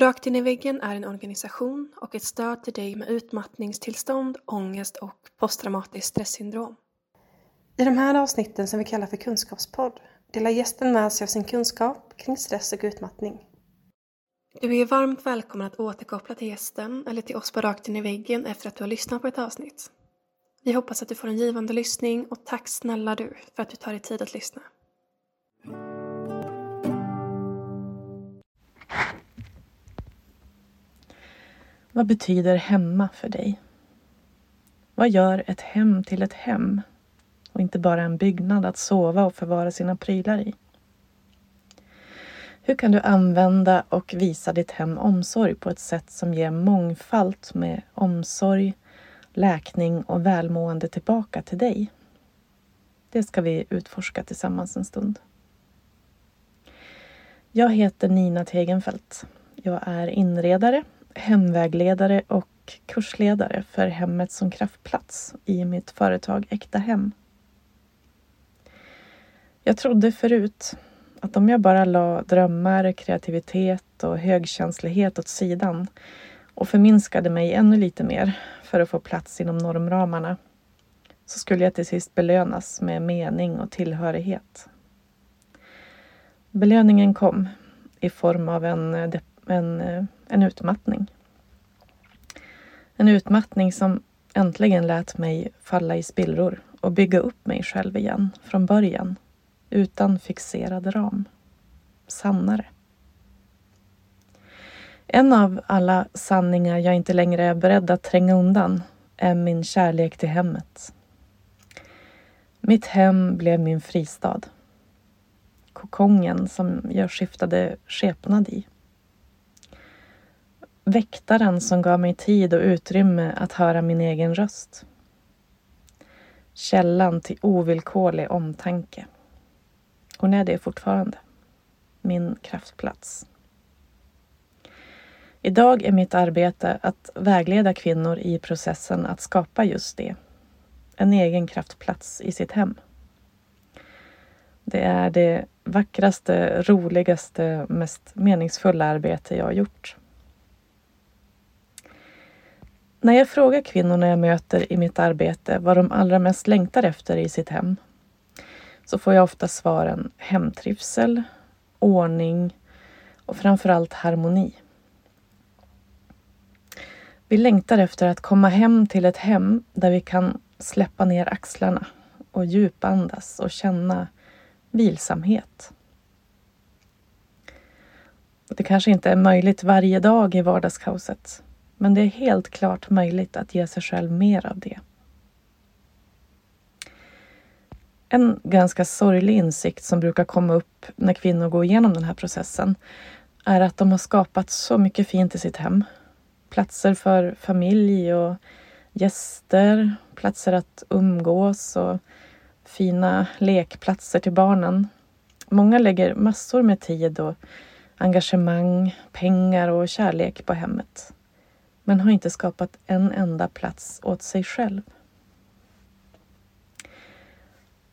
Rakt in i väggen är en organisation och ett stöd till dig med utmattningstillstånd, ångest och posttraumatiskt stresssyndrom. I de här avsnitten som vi kallar för kunskapspodd delar gästen med sig av sin kunskap kring stress och utmattning. Du är varmt välkommen att återkoppla till gästen eller till oss på Rakt in i väggen efter att du har lyssnat på ett avsnitt. Vi hoppas att du får en givande lyssning och tack snälla du för att du tar dig tid att lyssna. Vad betyder hemma för dig? Vad gör ett hem till ett hem och inte bara en byggnad att sova och förvara sina prylar i? Hur kan du använda och visa ditt hem omsorg på ett sätt som ger mångfald med omsorg, läkning och välmående tillbaka till dig? Det ska vi utforska tillsammans en stund. Jag heter Nina Tegenfeldt. Jag är inredare hemvägledare och kursledare för Hemmet som kraftplats i mitt företag Äkta Hem. Jag trodde förut att om jag bara la drömmar, kreativitet och högkänslighet åt sidan och förminskade mig ännu lite mer för att få plats inom normramarna så skulle jag till sist belönas med mening och tillhörighet. Belöningen kom i form av en, en eh, en utmattning. En utmattning som äntligen lät mig falla i spillror och bygga upp mig själv igen från början utan fixerad ram. Sannare. En av alla sanningar jag inte längre är beredd att tränga undan är min kärlek till hemmet. Mitt hem blev min fristad. Kokongen som jag skiftade skepnad i väktaren som gav mig tid och utrymme att höra min egen röst. Källan till ovillkorlig omtanke. Hon är det fortfarande. Min kraftplats. Idag är mitt arbete att vägleda kvinnor i processen att skapa just det. En egen kraftplats i sitt hem. Det är det vackraste, roligaste, mest meningsfulla arbete jag har gjort. När jag frågar kvinnorna jag möter i mitt arbete vad de allra mest längtar efter i sitt hem så får jag ofta svaren hemtrivsel, ordning och framförallt harmoni. Vi längtar efter att komma hem till ett hem där vi kan släppa ner axlarna och djupandas och känna vilsamhet. Det kanske inte är möjligt varje dag i vardagskaoset men det är helt klart möjligt att ge sig själv mer av det. En ganska sorglig insikt som brukar komma upp när kvinnor går igenom den här processen är att de har skapat så mycket fint i sitt hem. Platser för familj och gäster, platser att umgås och fina lekplatser till barnen. Många lägger massor med tid och engagemang, pengar och kärlek på hemmet men har inte skapat en enda plats åt sig själv.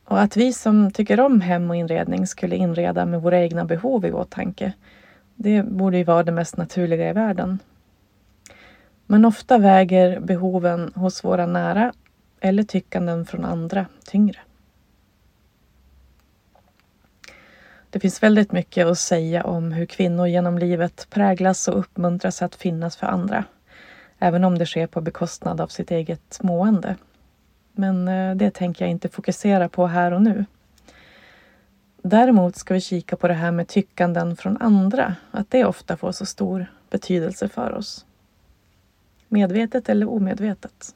Och att vi som tycker om hem och inredning skulle inreda med våra egna behov i åtanke, det borde ju vara det mest naturliga i världen. Men ofta väger behoven hos våra nära eller tyckanden från andra tyngre. Det finns väldigt mycket att säga om hur kvinnor genom livet präglas och uppmuntras att finnas för andra även om det sker på bekostnad av sitt eget mående. Men eh, det tänker jag inte fokusera på här och nu. Däremot ska vi kika på det här med tyckanden från andra, att det ofta får så stor betydelse för oss. Medvetet eller omedvetet.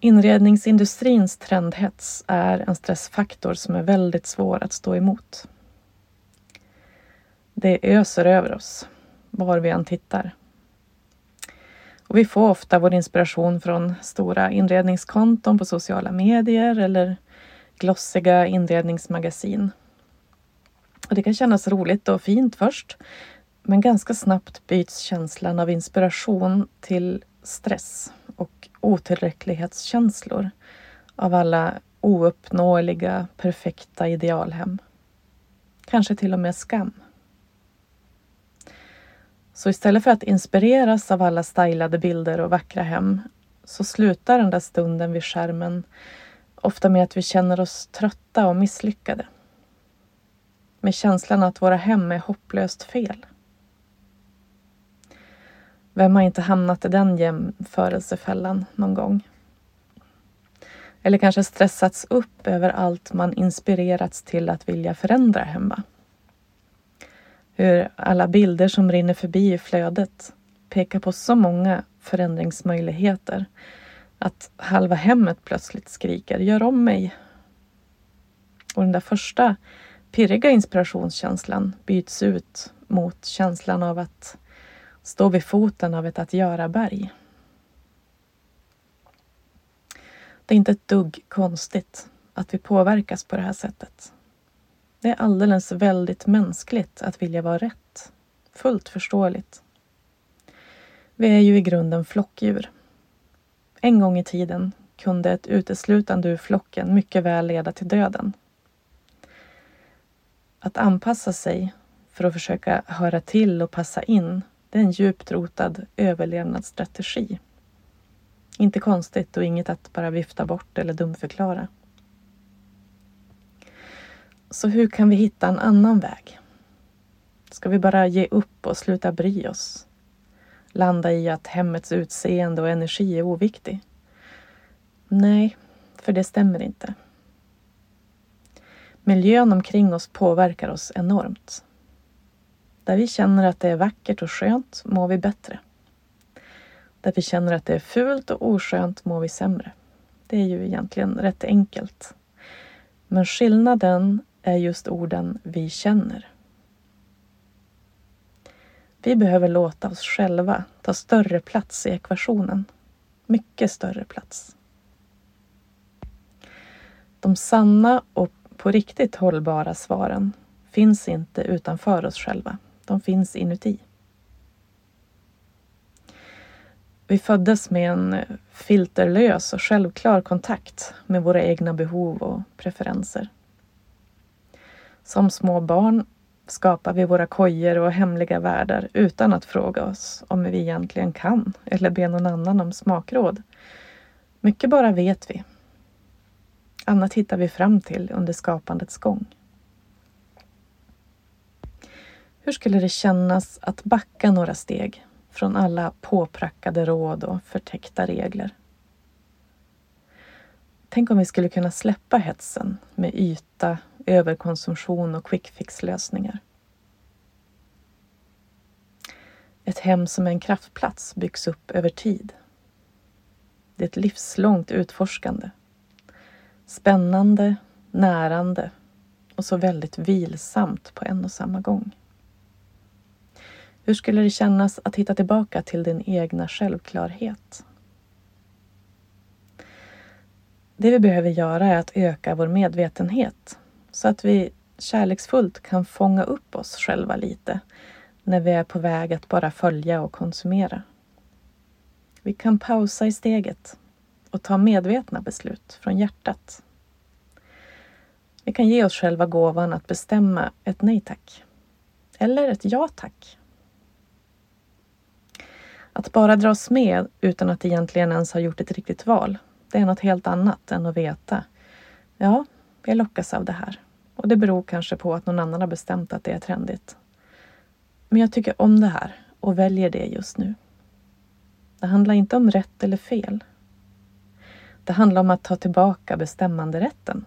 Inredningsindustrins trendhets är en stressfaktor som är väldigt svår att stå emot. Det öser över oss, var vi än tittar. Och vi får ofta vår inspiration från stora inredningskonton på sociala medier eller glossiga inredningsmagasin. Och det kan kännas roligt och fint först, men ganska snabbt byts känslan av inspiration till stress och otillräcklighetskänslor av alla ouppnåeliga, perfekta idealhem. Kanske till och med skam. Så istället för att inspireras av alla stylade bilder och vackra hem så slutar den där stunden vid skärmen ofta med att vi känner oss trötta och misslyckade. Med känslan att våra hem är hopplöst fel. Vem har inte hamnat i den jämförelsefällan någon gång? Eller kanske stressats upp över allt man inspirerats till att vilja förändra hemma. Hur alla bilder som rinner förbi i flödet pekar på så många förändringsmöjligheter att halva hemmet plötsligt skriker ”gör om mig”. Och den där första pirriga inspirationskänslan byts ut mot känslan av att stå vid foten av ett att göra-berg. Det är inte ett dugg konstigt att vi påverkas på det här sättet. Det är alldeles väldigt mänskligt att vilja vara rätt. Fullt förståeligt. Vi är ju i grunden flockdjur. En gång i tiden kunde ett uteslutande ur flocken mycket väl leda till döden. Att anpassa sig för att försöka höra till och passa in, det är en djupt rotad överlevnadsstrategi. Inte konstigt och inget att bara vifta bort eller dumförklara. Så hur kan vi hitta en annan väg? Ska vi bara ge upp och sluta bry oss? Landa i att hemmets utseende och energi är oviktig? Nej, för det stämmer inte. Miljön omkring oss påverkar oss enormt. Där vi känner att det är vackert och skönt mår vi bättre. Där vi känner att det är fult och oskönt mår vi sämre. Det är ju egentligen rätt enkelt. Men skillnaden är just orden vi känner. Vi behöver låta oss själva ta större plats i ekvationen. Mycket större plats. De sanna och på riktigt hållbara svaren finns inte utanför oss själva. De finns inuti. Vi föddes med en filterlös och självklar kontakt med våra egna behov och preferenser. Som små barn skapar vi våra kojer och hemliga världar utan att fråga oss om vi egentligen kan eller be någon annan om smakråd. Mycket bara vet vi. Annat hittar vi fram till under skapandets gång. Hur skulle det kännas att backa några steg från alla påprackade råd och förtäckta regler? Tänk om vi skulle kunna släppa hetsen med yta, överkonsumtion och quick fix-lösningar. Ett hem som är en kraftplats byggs upp över tid. Det är ett livslångt utforskande. Spännande, närande och så väldigt vilsamt på en och samma gång. Hur skulle det kännas att hitta tillbaka till din egna självklarhet? Det vi behöver göra är att öka vår medvetenhet så att vi kärleksfullt kan fånga upp oss själva lite när vi är på väg att bara följa och konsumera. Vi kan pausa i steget och ta medvetna beslut från hjärtat. Vi kan ge oss själva gåvan att bestämma ett nej tack. Eller ett ja tack. Att bara dras med utan att egentligen ens ha gjort ett riktigt val, det är något helt annat än att veta. Ja, jag lockas av det här. Och det beror kanske på att någon annan har bestämt att det är trendigt. Men jag tycker om det här och väljer det just nu. Det handlar inte om rätt eller fel. Det handlar om att ta tillbaka bestämmanderätten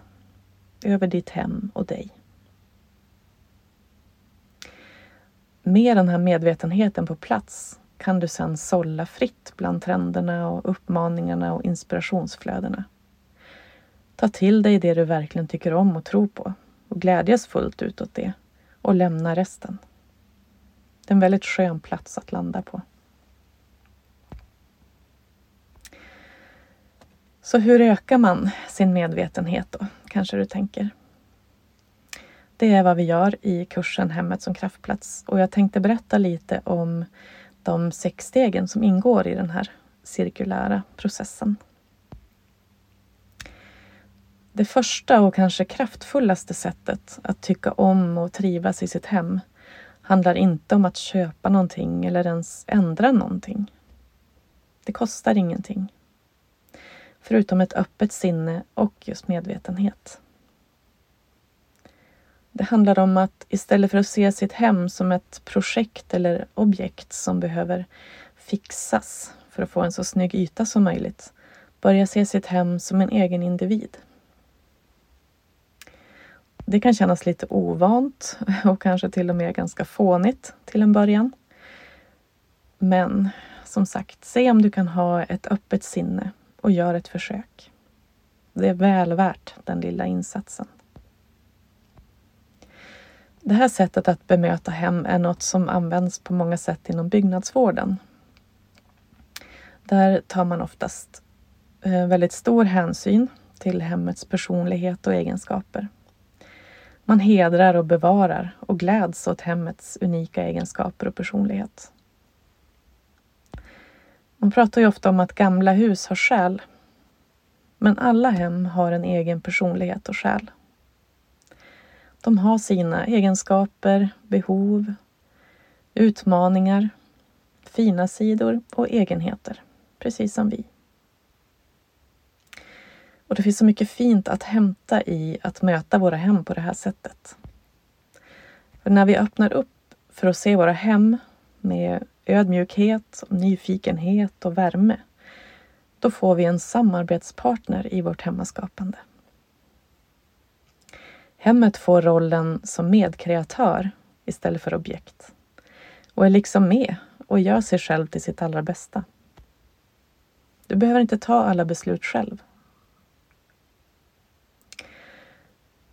över ditt hem och dig. Med den här medvetenheten på plats kan du sedan sålla fritt bland trenderna och uppmaningarna och inspirationsflödena. Ta till dig det du verkligen tycker om och tror på och glädjas fullt ut åt det och lämna resten. Det är en väldigt skön plats att landa på. Så hur ökar man sin medvetenhet då, kanske du tänker? Det är vad vi gör i kursen Hemmet som kraftplats och jag tänkte berätta lite om de sex stegen som ingår i den här cirkulära processen. Det första och kanske kraftfullaste sättet att tycka om och trivas i sitt hem handlar inte om att köpa någonting eller ens ändra någonting. Det kostar ingenting. Förutom ett öppet sinne och just medvetenhet. Det handlar om att istället för att se sitt hem som ett projekt eller objekt som behöver fixas för att få en så snygg yta som möjligt, börja se sitt hem som en egen individ. Det kan kännas lite ovant och kanske till och med ganska fånigt till en början. Men som sagt, se om du kan ha ett öppet sinne och gör ett försök. Det är väl värt den lilla insatsen. Det här sättet att bemöta hem är något som används på många sätt inom byggnadsvården. Där tar man oftast eh, väldigt stor hänsyn till hemmets personlighet och egenskaper. Man hedrar och bevarar och gläds åt hemmets unika egenskaper och personlighet. Man pratar ju ofta om att gamla hus har själ. Men alla hem har en egen personlighet och själ. De har sina egenskaper, behov, utmaningar, fina sidor och egenheter, precis som vi. Och det finns så mycket fint att hämta i att möta våra hem på det här sättet. För när vi öppnar upp för att se våra hem med ödmjukhet, nyfikenhet och värme, då får vi en samarbetspartner i vårt hemmaskapande. Hemmet får rollen som medkreatör istället för objekt och är liksom med och gör sig själv till sitt allra bästa. Du behöver inte ta alla beslut själv.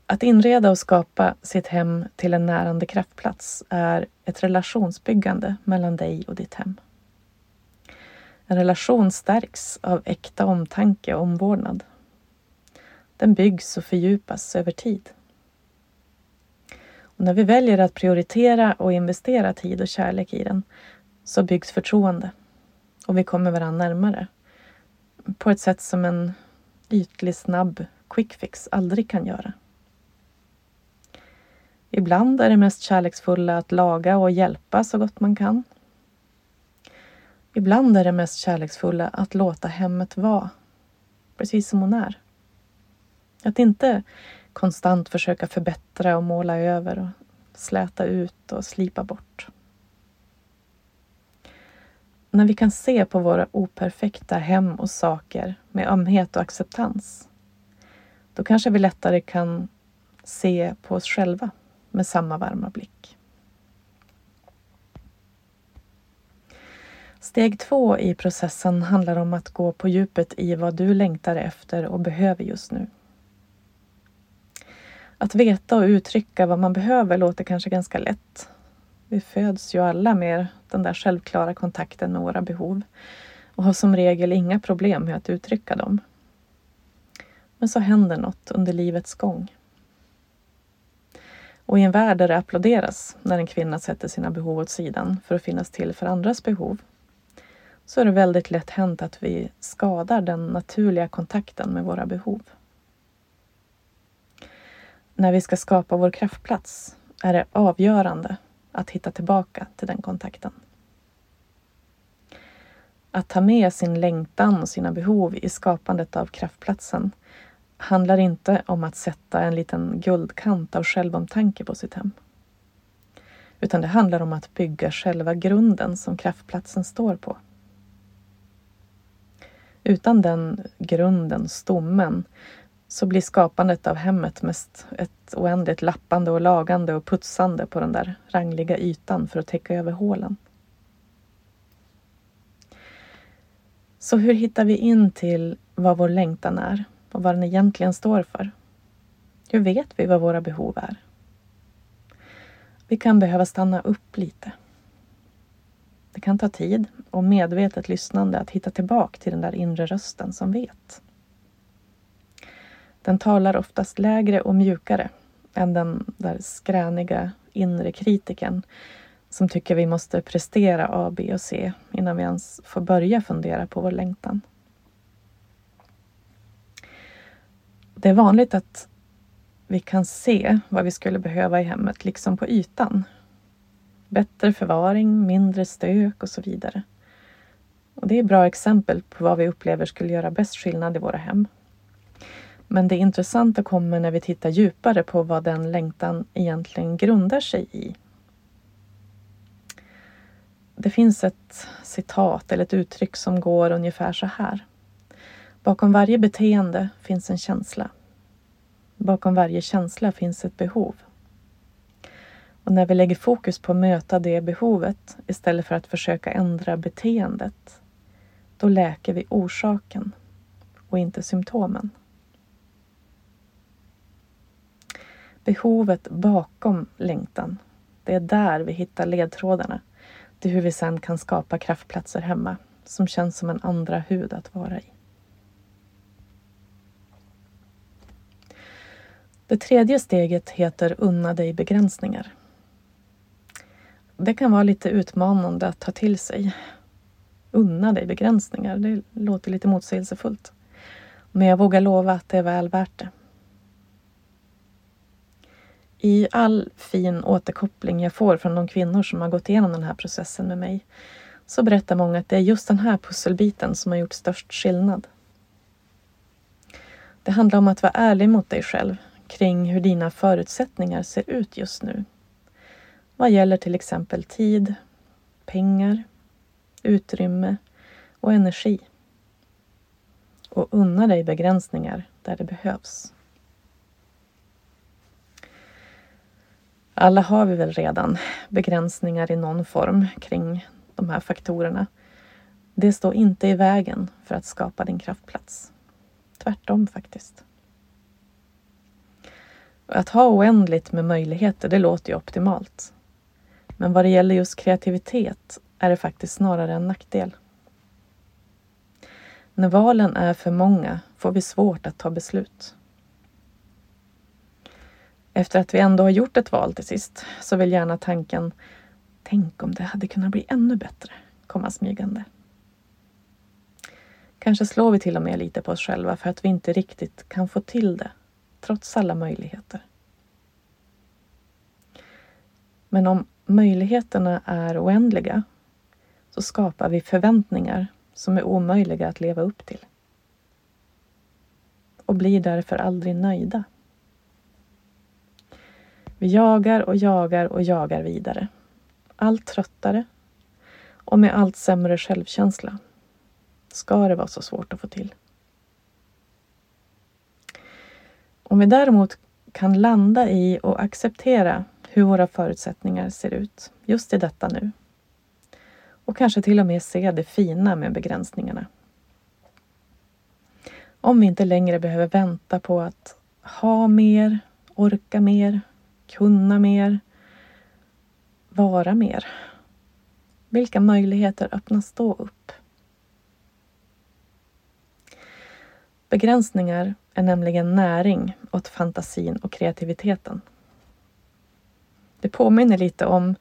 Att inreda och skapa sitt hem till en närande kraftplats är ett relationsbyggande mellan dig och ditt hem. En relation stärks av äkta omtanke och omvårdnad. Den byggs och fördjupas över tid. Och när vi väljer att prioritera och investera tid och kärlek i den så byggs förtroende och vi kommer varandra närmare på ett sätt som en ytlig, snabb quick fix aldrig kan göra. Ibland är det mest kärleksfulla att laga och hjälpa så gott man kan. Ibland är det mest kärleksfulla att låta hemmet vara, precis som hon är. Att inte konstant försöka förbättra och måla över och släta ut och slipa bort. När vi kan se på våra operfekta hem och saker med ömhet och acceptans, då kanske vi lättare kan se på oss själva med samma varma blick. Steg två i processen handlar om att gå på djupet i vad du längtar efter och behöver just nu. Att veta och uttrycka vad man behöver låter kanske ganska lätt. Vi föds ju alla med den där självklara kontakten med våra behov och har som regel inga problem med att uttrycka dem. Men så händer något under livets gång. Och i en värld där det applåderas när en kvinna sätter sina behov åt sidan för att finnas till för andras behov så är det väldigt lätt hänt att vi skadar den naturliga kontakten med våra behov. När vi ska skapa vår kraftplats är det avgörande att hitta tillbaka till den kontakten. Att ta med sin längtan och sina behov i skapandet av kraftplatsen handlar inte om att sätta en liten guldkant av självomtanke på sitt hem. Utan det handlar om att bygga själva grunden som kraftplatsen står på. Utan den grunden, stommen, så blir skapandet av hemmet mest ett oändligt lappande och lagande och putsande på den där rangliga ytan för att täcka över hålen. Så hur hittar vi in till vad vår längtan är? Och vad den egentligen står för. Hur vet vi vad våra behov är? Vi kan behöva stanna upp lite. Det kan ta tid och medvetet lyssnande att hitta tillbaka till den där inre rösten som vet. Den talar oftast lägre och mjukare än den där skräniga inre kritiken som tycker vi måste prestera A, B och C innan vi ens får börja fundera på vår längtan. Det är vanligt att vi kan se vad vi skulle behöva i hemmet, liksom på ytan. Bättre förvaring, mindre stök och så vidare. Och det är bra exempel på vad vi upplever skulle göra bäst skillnad i våra hem. Men det intressanta kommer när vi tittar djupare på vad den längtan egentligen grundar sig i. Det finns ett citat eller ett uttryck som går ungefär så här. Bakom varje beteende finns en känsla. Bakom varje känsla finns ett behov. Och när vi lägger fokus på att möta det behovet istället för att försöka ändra beteendet, då läker vi orsaken och inte symptomen. Behovet bakom längtan, det är där vi hittar ledtrådarna till hur vi sedan kan skapa kraftplatser hemma som känns som en andra hud att vara i. Det tredje steget heter unna dig begränsningar. Det kan vara lite utmanande att ta till sig. Unna dig begränsningar, det låter lite motsägelsefullt. Men jag vågar lova att det är väl värt det. I all fin återkoppling jag får från de kvinnor som har gått igenom den här processen med mig så berättar många att det är just den här pusselbiten som har gjort störst skillnad. Det handlar om att vara ärlig mot dig själv kring hur dina förutsättningar ser ut just nu. Vad gäller till exempel tid, pengar, utrymme och energi. Och unna dig begränsningar där det behövs. Alla har vi väl redan begränsningar i någon form kring de här faktorerna. Det står inte i vägen för att skapa din kraftplats. Tvärtom faktiskt. Att ha oändligt med möjligheter, det låter ju optimalt. Men vad det gäller just kreativitet är det faktiskt snarare en nackdel. När valen är för många får vi svårt att ta beslut. Efter att vi ändå har gjort ett val till sist så vill gärna tanken Tänk om det hade kunnat bli ännu bättre komma smygande. Kanske slår vi till och med lite på oss själva för att vi inte riktigt kan få till det trots alla möjligheter. Men om möjligheterna är oändliga så skapar vi förväntningar som är omöjliga att leva upp till och blir därför aldrig nöjda. Vi jagar och jagar och jagar vidare. Allt tröttare och med allt sämre självkänsla. Ska det vara så svårt att få till? Om vi däremot kan landa i och acceptera hur våra förutsättningar ser ut just i detta nu och kanske till och med se det fina med begränsningarna. Om vi inte längre behöver vänta på att ha mer, orka mer, kunna mer, vara mer. Vilka möjligheter öppnas då upp? Begränsningar är nämligen näring åt fantasin och kreativiteten. Det påminner lite om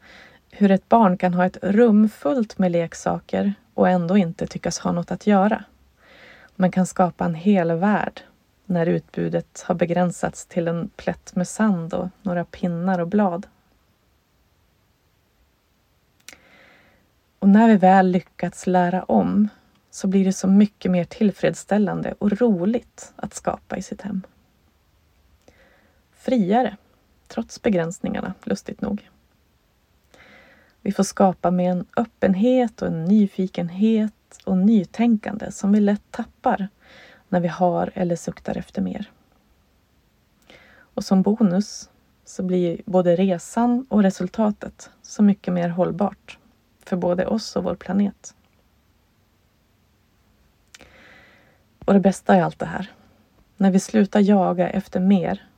hur ett barn kan ha ett rum fullt med leksaker och ändå inte tyckas ha något att göra. Man kan skapa en hel värld när utbudet har begränsats till en plätt med sand och några pinnar och blad. Och när vi väl lyckats lära om så blir det så mycket mer tillfredsställande och roligt att skapa i sitt hem. Friare, trots begränsningarna, lustigt nog. Vi får skapa med en öppenhet och en nyfikenhet och nytänkande som vi lätt tappar när vi har eller suktar efter mer. Och som bonus så blir både resan och resultatet så mycket mer hållbart för både oss och vår planet. Och det bästa i allt det här, när vi slutar jaga efter mer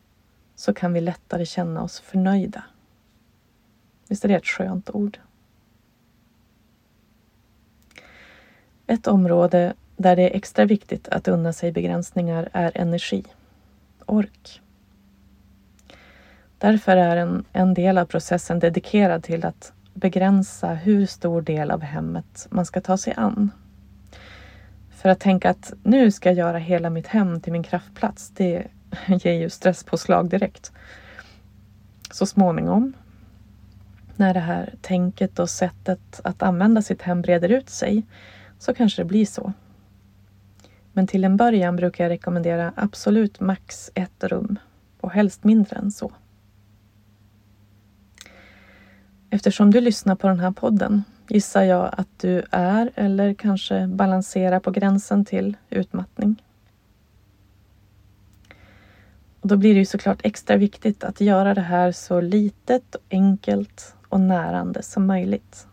så kan vi lättare känna oss förnöjda. Visst är det ett skönt ord? Ett område där det är extra viktigt att unna sig begränsningar är energi, ork. Därför är en, en del av processen dedikerad till att begränsa hur stor del av hemmet man ska ta sig an. För att tänka att nu ska jag göra hela mitt hem till min kraftplats, det ger ju stresspåslag direkt. Så småningom, när det här tänket och sättet att använda sitt hem breder ut sig så kanske det blir så. Men till en början brukar jag rekommendera absolut max ett rum och helst mindre än så. Eftersom du lyssnar på den här podden gissar jag att du är eller kanske balanserar på gränsen till utmattning. Och då blir det ju såklart extra viktigt att göra det här så litet, enkelt och närande som möjligt.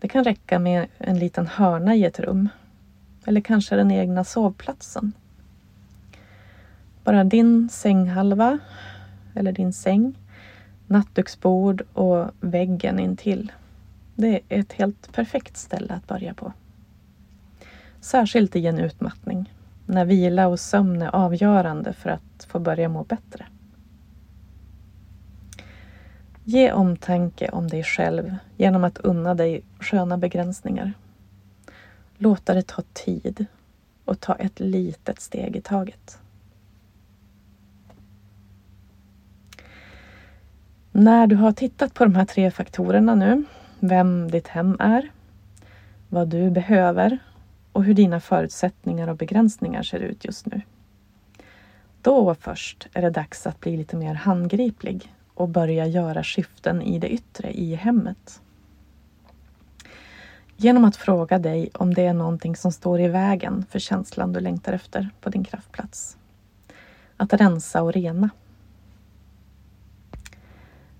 Det kan räcka med en liten hörna i ett rum eller kanske den egna sovplatsen. Bara din sänghalva eller din säng, nattduksbord och väggen intill. Det är ett helt perfekt ställe att börja på. Särskilt i en utmattning, när vila och sömn är avgörande för att få börja må bättre. Ge omtanke om dig själv genom att unna dig sköna begränsningar. Låta det ta tid och ta ett litet steg i taget. När du har tittat på de här tre faktorerna nu, vem ditt hem är, vad du behöver och hur dina förutsättningar och begränsningar ser ut just nu. Då först är det dags att bli lite mer handgriplig och börja göra skiften i det yttre, i hemmet. Genom att fråga dig om det är någonting som står i vägen för känslan du längtar efter på din kraftplats. Att rensa och rena.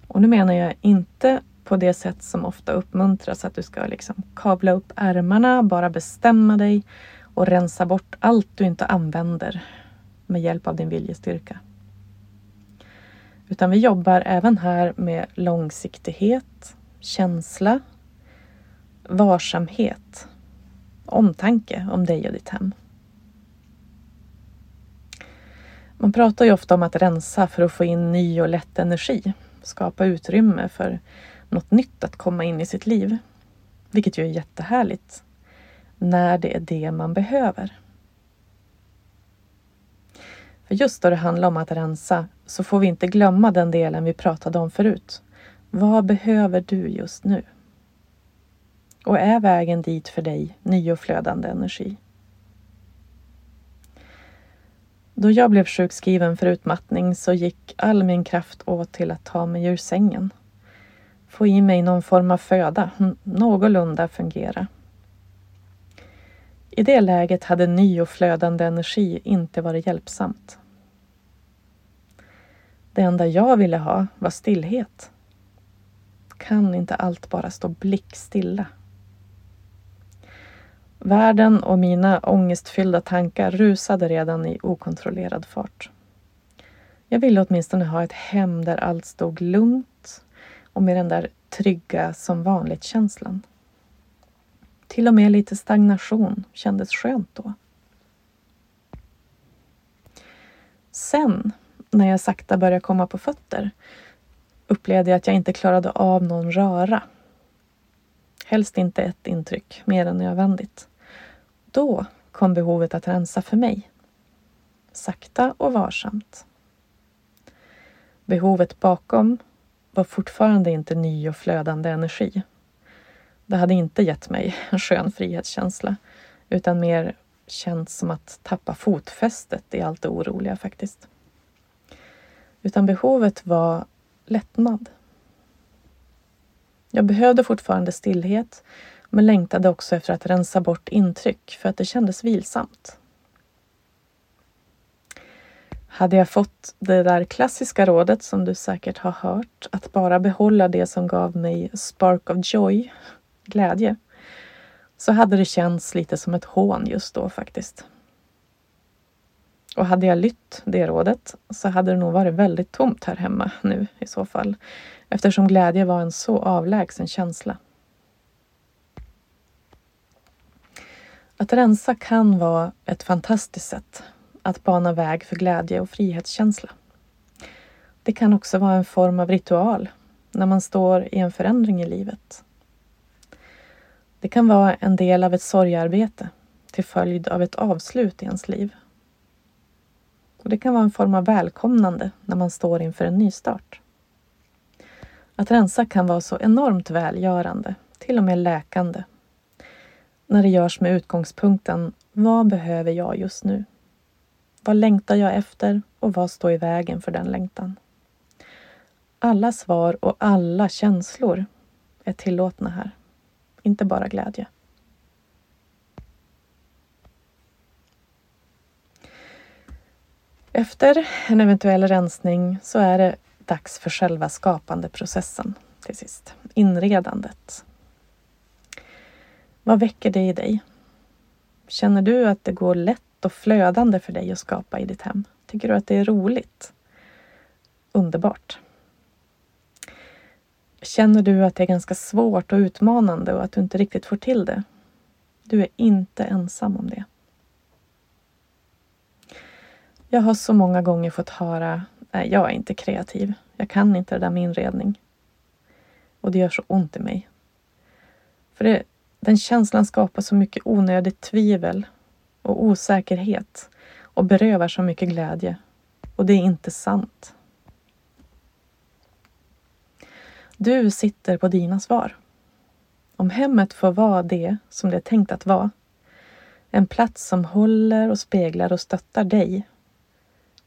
Och nu menar jag inte på det sätt som ofta uppmuntras att du ska liksom kavla upp ärmarna, bara bestämma dig och rensa bort allt du inte använder med hjälp av din viljestyrka. Utan vi jobbar även här med långsiktighet, känsla, varsamhet, omtanke om dig och ditt hem. Man pratar ju ofta om att rensa för att få in ny och lätt energi, skapa utrymme för något nytt att komma in i sitt liv. Vilket ju är jättehärligt när det är det man behöver. För just då det handlar om att rensa så får vi inte glömma den delen vi pratade om förut. Vad behöver du just nu? Och är vägen dit för dig ny och flödande energi? Då jag blev sjukskriven för utmattning så gick all min kraft åt till att ta mig ur sängen. Få i mig någon form av föda, någorlunda fungera. I det läget hade ny och flödande energi inte varit hjälpsamt. Det enda jag ville ha var stillhet. Kan inte allt bara stå blickstilla? Världen och mina ångestfyllda tankar rusade redan i okontrollerad fart. Jag ville åtminstone ha ett hem där allt stod lugnt och med den där trygga som vanligt-känslan. Till och med lite stagnation kändes skönt då. Sen, när jag sakta började komma på fötter, upplevde jag att jag inte klarade av någon röra. Helst inte ett intryck, mer än nödvändigt. Då kom behovet att rensa för mig. Sakta och varsamt. Behovet bakom var fortfarande inte ny och flödande energi. Det hade inte gett mig en skön frihetskänsla utan mer känts som att tappa fotfästet i allt det oroliga faktiskt. Utan behovet var lättnad. Jag behövde fortfarande stillhet men längtade också efter att rensa bort intryck för att det kändes vilsamt. Hade jag fått det där klassiska rådet som du säkert har hört, att bara behålla det som gav mig spark of joy, glädje, så hade det känts lite som ett hån just då faktiskt. Och hade jag lytt det rådet så hade det nog varit väldigt tomt här hemma nu i så fall, eftersom glädje var en så avlägsen känsla. Att rensa kan vara ett fantastiskt sätt att bana väg för glädje och frihetskänsla. Det kan också vara en form av ritual när man står i en förändring i livet. Det kan vara en del av ett sorgarbete till följd av ett avslut i ens liv. Och det kan vara en form av välkomnande när man står inför en nystart. Att rensa kan vara så enormt välgörande, till och med läkande. När det görs med utgångspunkten vad behöver jag just nu? Vad längtar jag efter och vad står i vägen för den längtan? Alla svar och alla känslor är tillåtna här, inte bara glädje. Efter en eventuell rensning så är det dags för själva skapandeprocessen till sist, inredandet. Vad väcker det i dig? Känner du att det går lätt och flödande för dig att skapa i ditt hem? Tycker du att det är roligt? Underbart. Känner du att det är ganska svårt och utmanande och att du inte riktigt får till det? Du är inte ensam om det. Jag har så många gånger fått höra, nej jag är inte kreativ. Jag kan inte det där med inredning. Och det gör så ont i mig. För det, den känslan skapar så mycket onödigt tvivel och osäkerhet och berövar så mycket glädje. Och det är inte sant. Du sitter på dina svar. Om hemmet får vara det som det är tänkt att vara, en plats som håller och speglar och stöttar dig,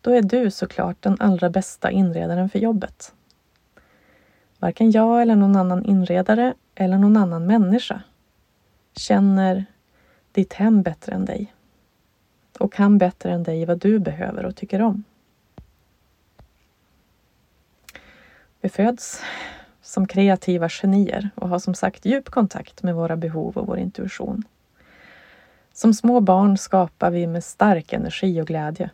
då är du såklart den allra bästa inredaren för jobbet. Varken jag eller någon annan inredare eller någon annan människa känner ditt hem bättre än dig och kan bättre än dig vad du behöver och tycker om. Vi föds som kreativa genier och har som sagt djup kontakt med våra behov och vår intuition. Som små barn skapar vi med stark energi och glädje.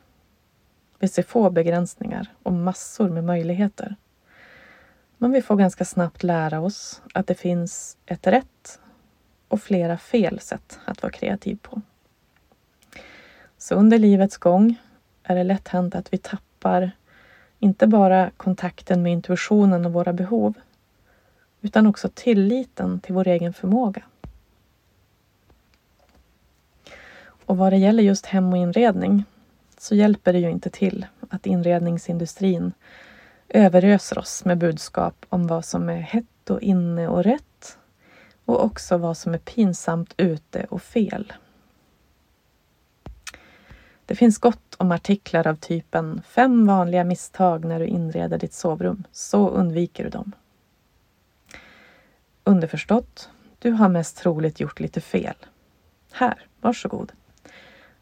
Vi ser få begränsningar och massor med möjligheter. Men vi får ganska snabbt lära oss att det finns ett rätt och flera fel sätt att vara kreativ på. Så under livets gång är det lätt hänt att vi tappar inte bara kontakten med intuitionen och våra behov utan också tilliten till vår egen förmåga. Och vad det gäller just hem och inredning så hjälper det ju inte till att inredningsindustrin överöser oss med budskap om vad som är hett och inne och rätt och också vad som är pinsamt ute och fel. Det finns gott om artiklar av typen Fem vanliga misstag när du inreder ditt sovrum. Så undviker du dem. Underförstått, du har mest troligt gjort lite fel. Här, varsågod.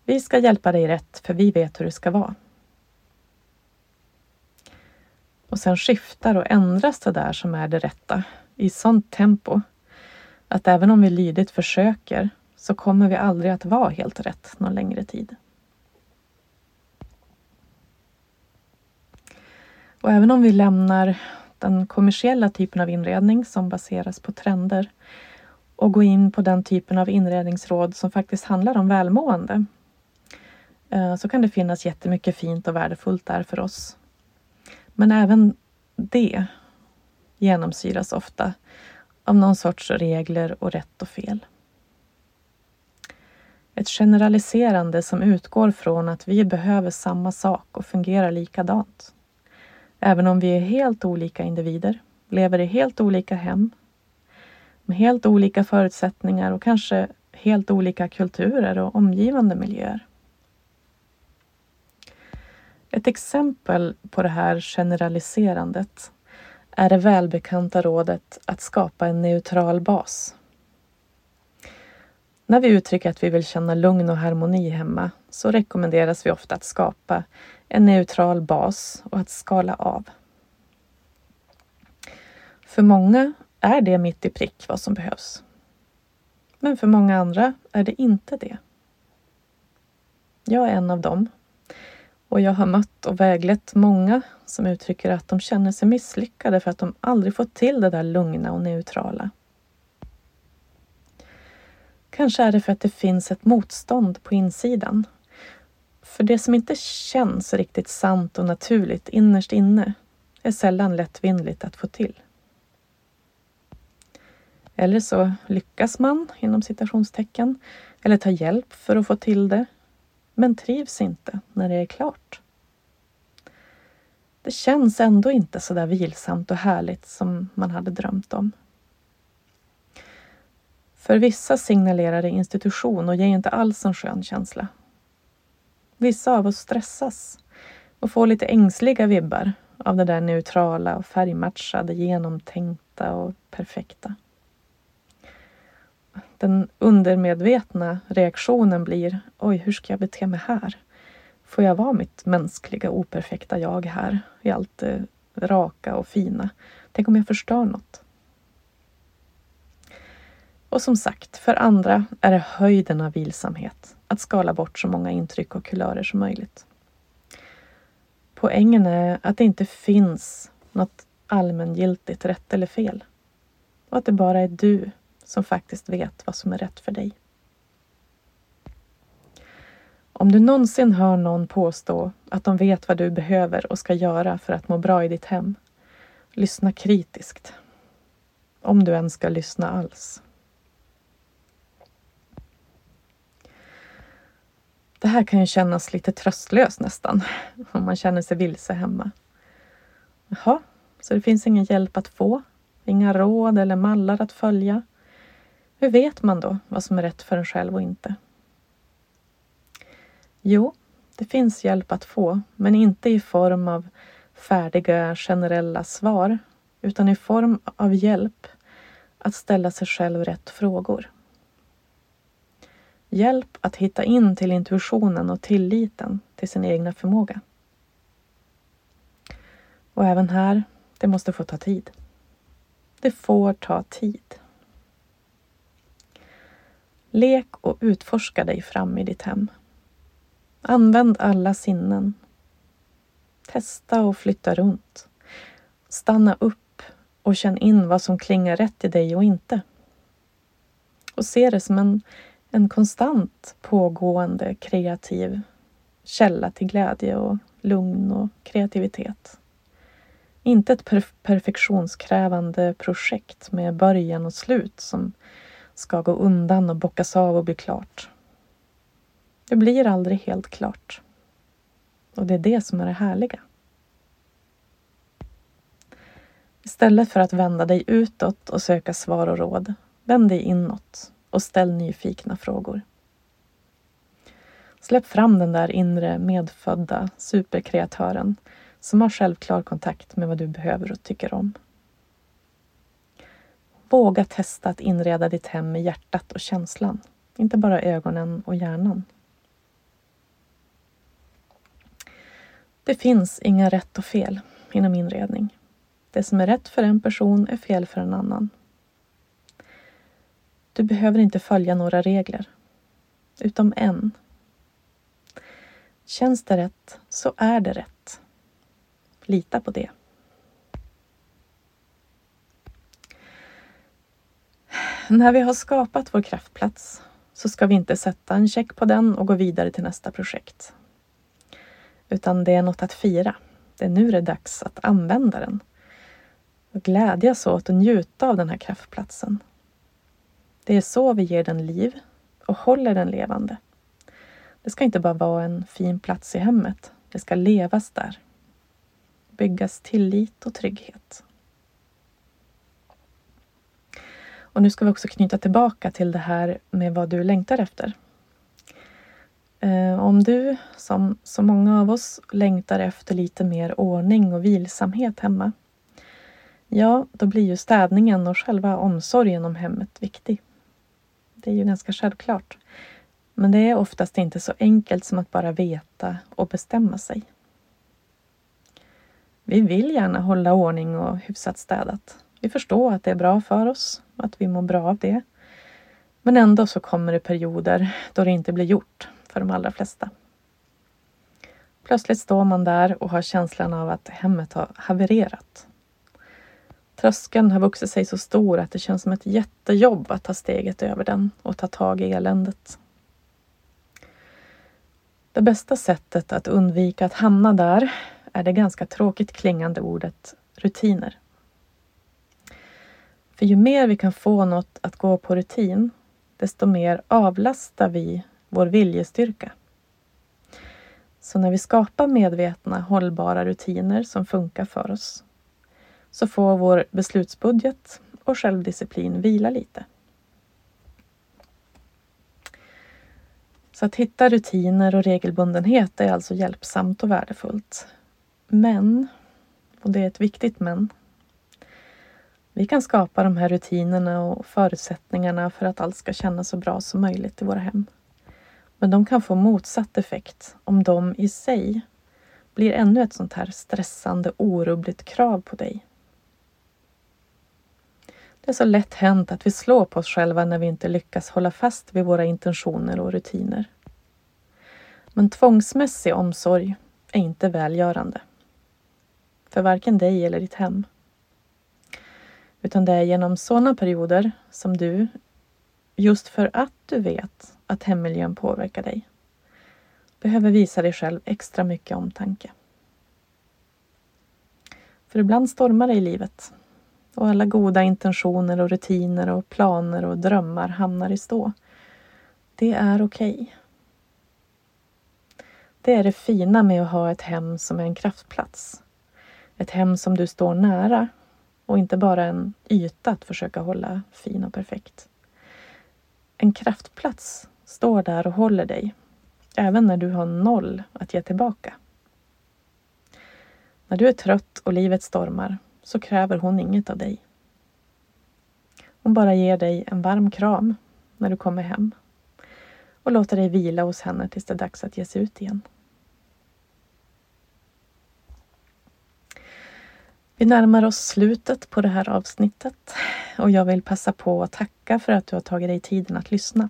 Vi ska hjälpa dig rätt för vi vet hur det ska vara. Och sen skiftar och ändras det där som är det rätta i sånt tempo att även om vi lydigt försöker så kommer vi aldrig att vara helt rätt någon längre tid. Och även om vi lämnar den kommersiella typen av inredning som baseras på trender och går in på den typen av inredningsråd som faktiskt handlar om välmående eh, så kan det finnas jättemycket fint och värdefullt där för oss. Men även det genomsyras ofta av någon sorts regler och rätt och fel. Ett generaliserande som utgår från att vi behöver samma sak och fungerar likadant. Även om vi är helt olika individer, lever i helt olika hem, med helt olika förutsättningar och kanske helt olika kulturer och omgivande miljöer. Ett exempel på det här generaliserandet är det välbekanta rådet att skapa en neutral bas. När vi uttrycker att vi vill känna lugn och harmoni hemma så rekommenderas vi ofta att skapa en neutral bas och att skala av. För många är det mitt i prick vad som behövs. Men för många andra är det inte det. Jag är en av dem och jag har mött och väglett många som uttrycker att de känner sig misslyckade för att de aldrig fått till det där lugna och neutrala. Kanske är det för att det finns ett motstånd på insidan. För det som inte känns riktigt sant och naturligt innerst inne är sällan lättvindigt att få till. Eller så lyckas man, inom citationstecken, eller tar hjälp för att få till det men trivs inte när det är klart. det känns ändå inte så där vilsamt och härligt som man hade drömt om. För vissa signalerar det institution och ger inte alls en skön känsla. Vissa av oss stressas och får lite ängsliga vibbar av det där neutrala och färgmatchade, genomtänkta och perfekta. Den undermedvetna reaktionen blir Oj, hur ska jag bete mig här? Får jag vara mitt mänskliga operfekta jag här i allt det raka och fina? Tänk om jag förstör något? Och som sagt, för andra är det höjden av vilsamhet att skala bort så många intryck och kulörer som möjligt. Poängen är att det inte finns något allmängiltigt rätt eller fel och att det bara är du som faktiskt vet vad som är rätt för dig. Om du någonsin hör någon påstå att de vet vad du behöver och ska göra för att må bra i ditt hem, lyssna kritiskt. Om du ens ska lyssna alls. Det här kan ju kännas lite tröstlöst nästan, om man känner sig vilse hemma. Jaha, så det finns ingen hjälp att få? Inga råd eller mallar att följa? Hur vet man då vad som är rätt för en själv och inte? Jo, det finns hjälp att få, men inte i form av färdiga generella svar, utan i form av hjälp att ställa sig själv rätt frågor. Hjälp att hitta in till intuitionen och tilliten till sin egna förmåga. Och även här, det måste få ta tid. Det får ta tid. Lek och utforska dig fram i ditt hem. Använd alla sinnen. Testa och flytta runt. Stanna upp och känn in vad som klingar rätt i dig och inte. Och se det som en, en konstant pågående kreativ källa till glädje och lugn och kreativitet. Inte ett perf perfektionskrävande projekt med början och slut som ska gå undan och bockas av och bli klart. Det blir aldrig helt klart. Och det är det som är det härliga. Istället för att vända dig utåt och söka svar och råd, vänd dig inåt och ställ nyfikna frågor. Släpp fram den där inre medfödda superkreatören som har självklar kontakt med vad du behöver och tycker om. Våga testa att inreda ditt hem med hjärtat och känslan, inte bara ögonen och hjärnan. Det finns inga rätt och fel inom inredning. Det som är rätt för en person är fel för en annan. Du behöver inte följa några regler, utom en. Känns det rätt så är det rätt. Lita på det. När vi har skapat vår kraftplats så ska vi inte sätta en check på den och gå vidare till nästa projekt. Utan det är något att fira. Det är nu det är dags att använda den. Och glädjas åt och njuta av den här kraftplatsen. Det är så vi ger den liv och håller den levande. Det ska inte bara vara en fin plats i hemmet. Det ska levas där. Byggas tillit och trygghet. Och nu ska vi också knyta tillbaka till det här med vad du längtar efter. Eh, om du, som så många av oss, längtar efter lite mer ordning och vilsamhet hemma, ja, då blir ju städningen och själva omsorgen om hemmet viktig. Det är ju ganska självklart. Men det är oftast inte så enkelt som att bara veta och bestämma sig. Vi vill gärna hålla ordning och hyfsat städat. Vi förstår att det är bra för oss, att vi mår bra av det. Men ändå så kommer det perioder då det inte blir gjort för de allra flesta. Plötsligt står man där och har känslan av att hemmet har havererat. Tröskeln har vuxit sig så stor att det känns som ett jättejobb att ta steget över den och ta tag i eländet. Det bästa sättet att undvika att hamna där är det ganska tråkigt klingande ordet rutiner. För ju mer vi kan få något att gå på rutin, desto mer avlastar vi vår viljestyrka. Så när vi skapar medvetna, hållbara rutiner som funkar för oss så får vår beslutsbudget och självdisciplin vila lite. Så att hitta rutiner och regelbundenhet är alltså hjälpsamt och värdefullt. Men, och det är ett viktigt men, vi kan skapa de här rutinerna och förutsättningarna för att allt ska kännas så bra som möjligt i våra hem. Men de kan få motsatt effekt om de i sig blir ännu ett sånt här stressande, orubbligt krav på dig. Det är så lätt hänt att vi slår på oss själva när vi inte lyckas hålla fast vid våra intentioner och rutiner. Men tvångsmässig omsorg är inte välgörande. För varken dig eller ditt hem. Utan det är genom sådana perioder som du, just för att du vet att hemmiljön påverkar dig, behöver visa dig själv extra mycket omtanke. För ibland stormar det i livet och alla goda intentioner och rutiner och planer och drömmar hamnar i stå. Det är okej. Okay. Det är det fina med att ha ett hem som är en kraftplats. Ett hem som du står nära och inte bara en yta att försöka hålla fin och perfekt. En kraftplats står där och håller dig, även när du har noll att ge tillbaka. När du är trött och livet stormar så kräver hon inget av dig. Hon bara ger dig en varm kram när du kommer hem och låter dig vila hos henne tills det är dags att ge sig ut igen. Vi närmar oss slutet på det här avsnittet och jag vill passa på att tacka för att du har tagit dig tiden att lyssna.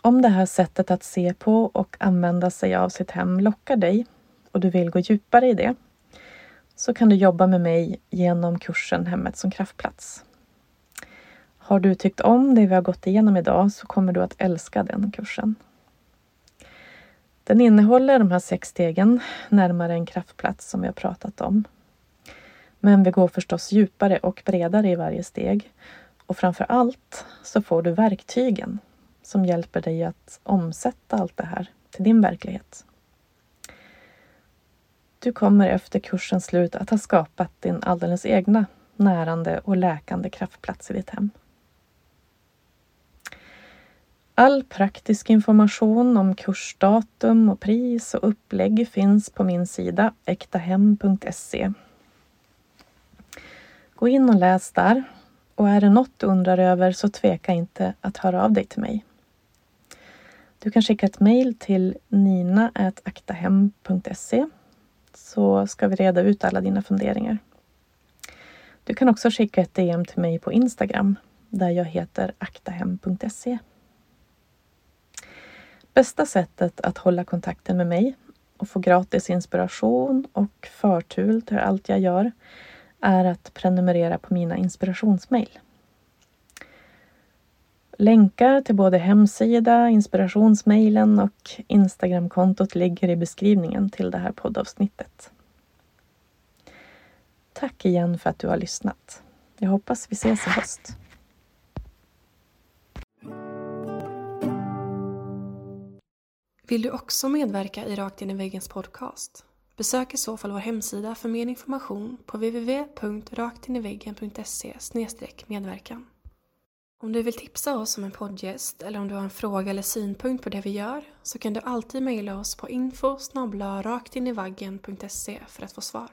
Om det här sättet att se på och använda sig av sitt hem lockar dig och du vill gå djupare i det så kan du jobba med mig genom kursen Hemmet som kraftplats. Har du tyckt om det vi har gått igenom idag så kommer du att älska den kursen. Den innehåller de här sex stegen närmare en kraftplats som vi har pratat om. Men vi går förstås djupare och bredare i varje steg. Och framför allt så får du verktygen som hjälper dig att omsätta allt det här till din verklighet. Du kommer efter kursens slut att ha skapat din alldeles egna närande och läkande kraftplats i ditt hem. All praktisk information om kursdatum och pris och upplägg finns på min sida äktahem.se. Gå in och läs där och är det något du undrar över så tveka inte att höra av dig till mig. Du kan skicka ett mejl till nina.aktahem.se så ska vi reda ut alla dina funderingar. Du kan också skicka ett DM till mig på Instagram där jag heter aktahem.se. Bästa sättet att hålla kontakten med mig och få gratis inspiration och förtur till allt jag gör är att prenumerera på mina inspirationsmail. Länkar till både hemsida, inspirationsmejlen och Instagramkontot ligger i beskrivningen till det här poddavsnittet. Tack igen för att du har lyssnat. Jag hoppas vi ses i höst. Vill du också medverka i Rakt in i väggens podcast? Besök i så fall vår hemsida för mer information på www.raktiniveggen.se medverkan. Om du vill tipsa oss om en poddgäst eller om du har en fråga eller synpunkt på det vi gör så kan du alltid mejla oss på info raktinivaggen.se för att få svar.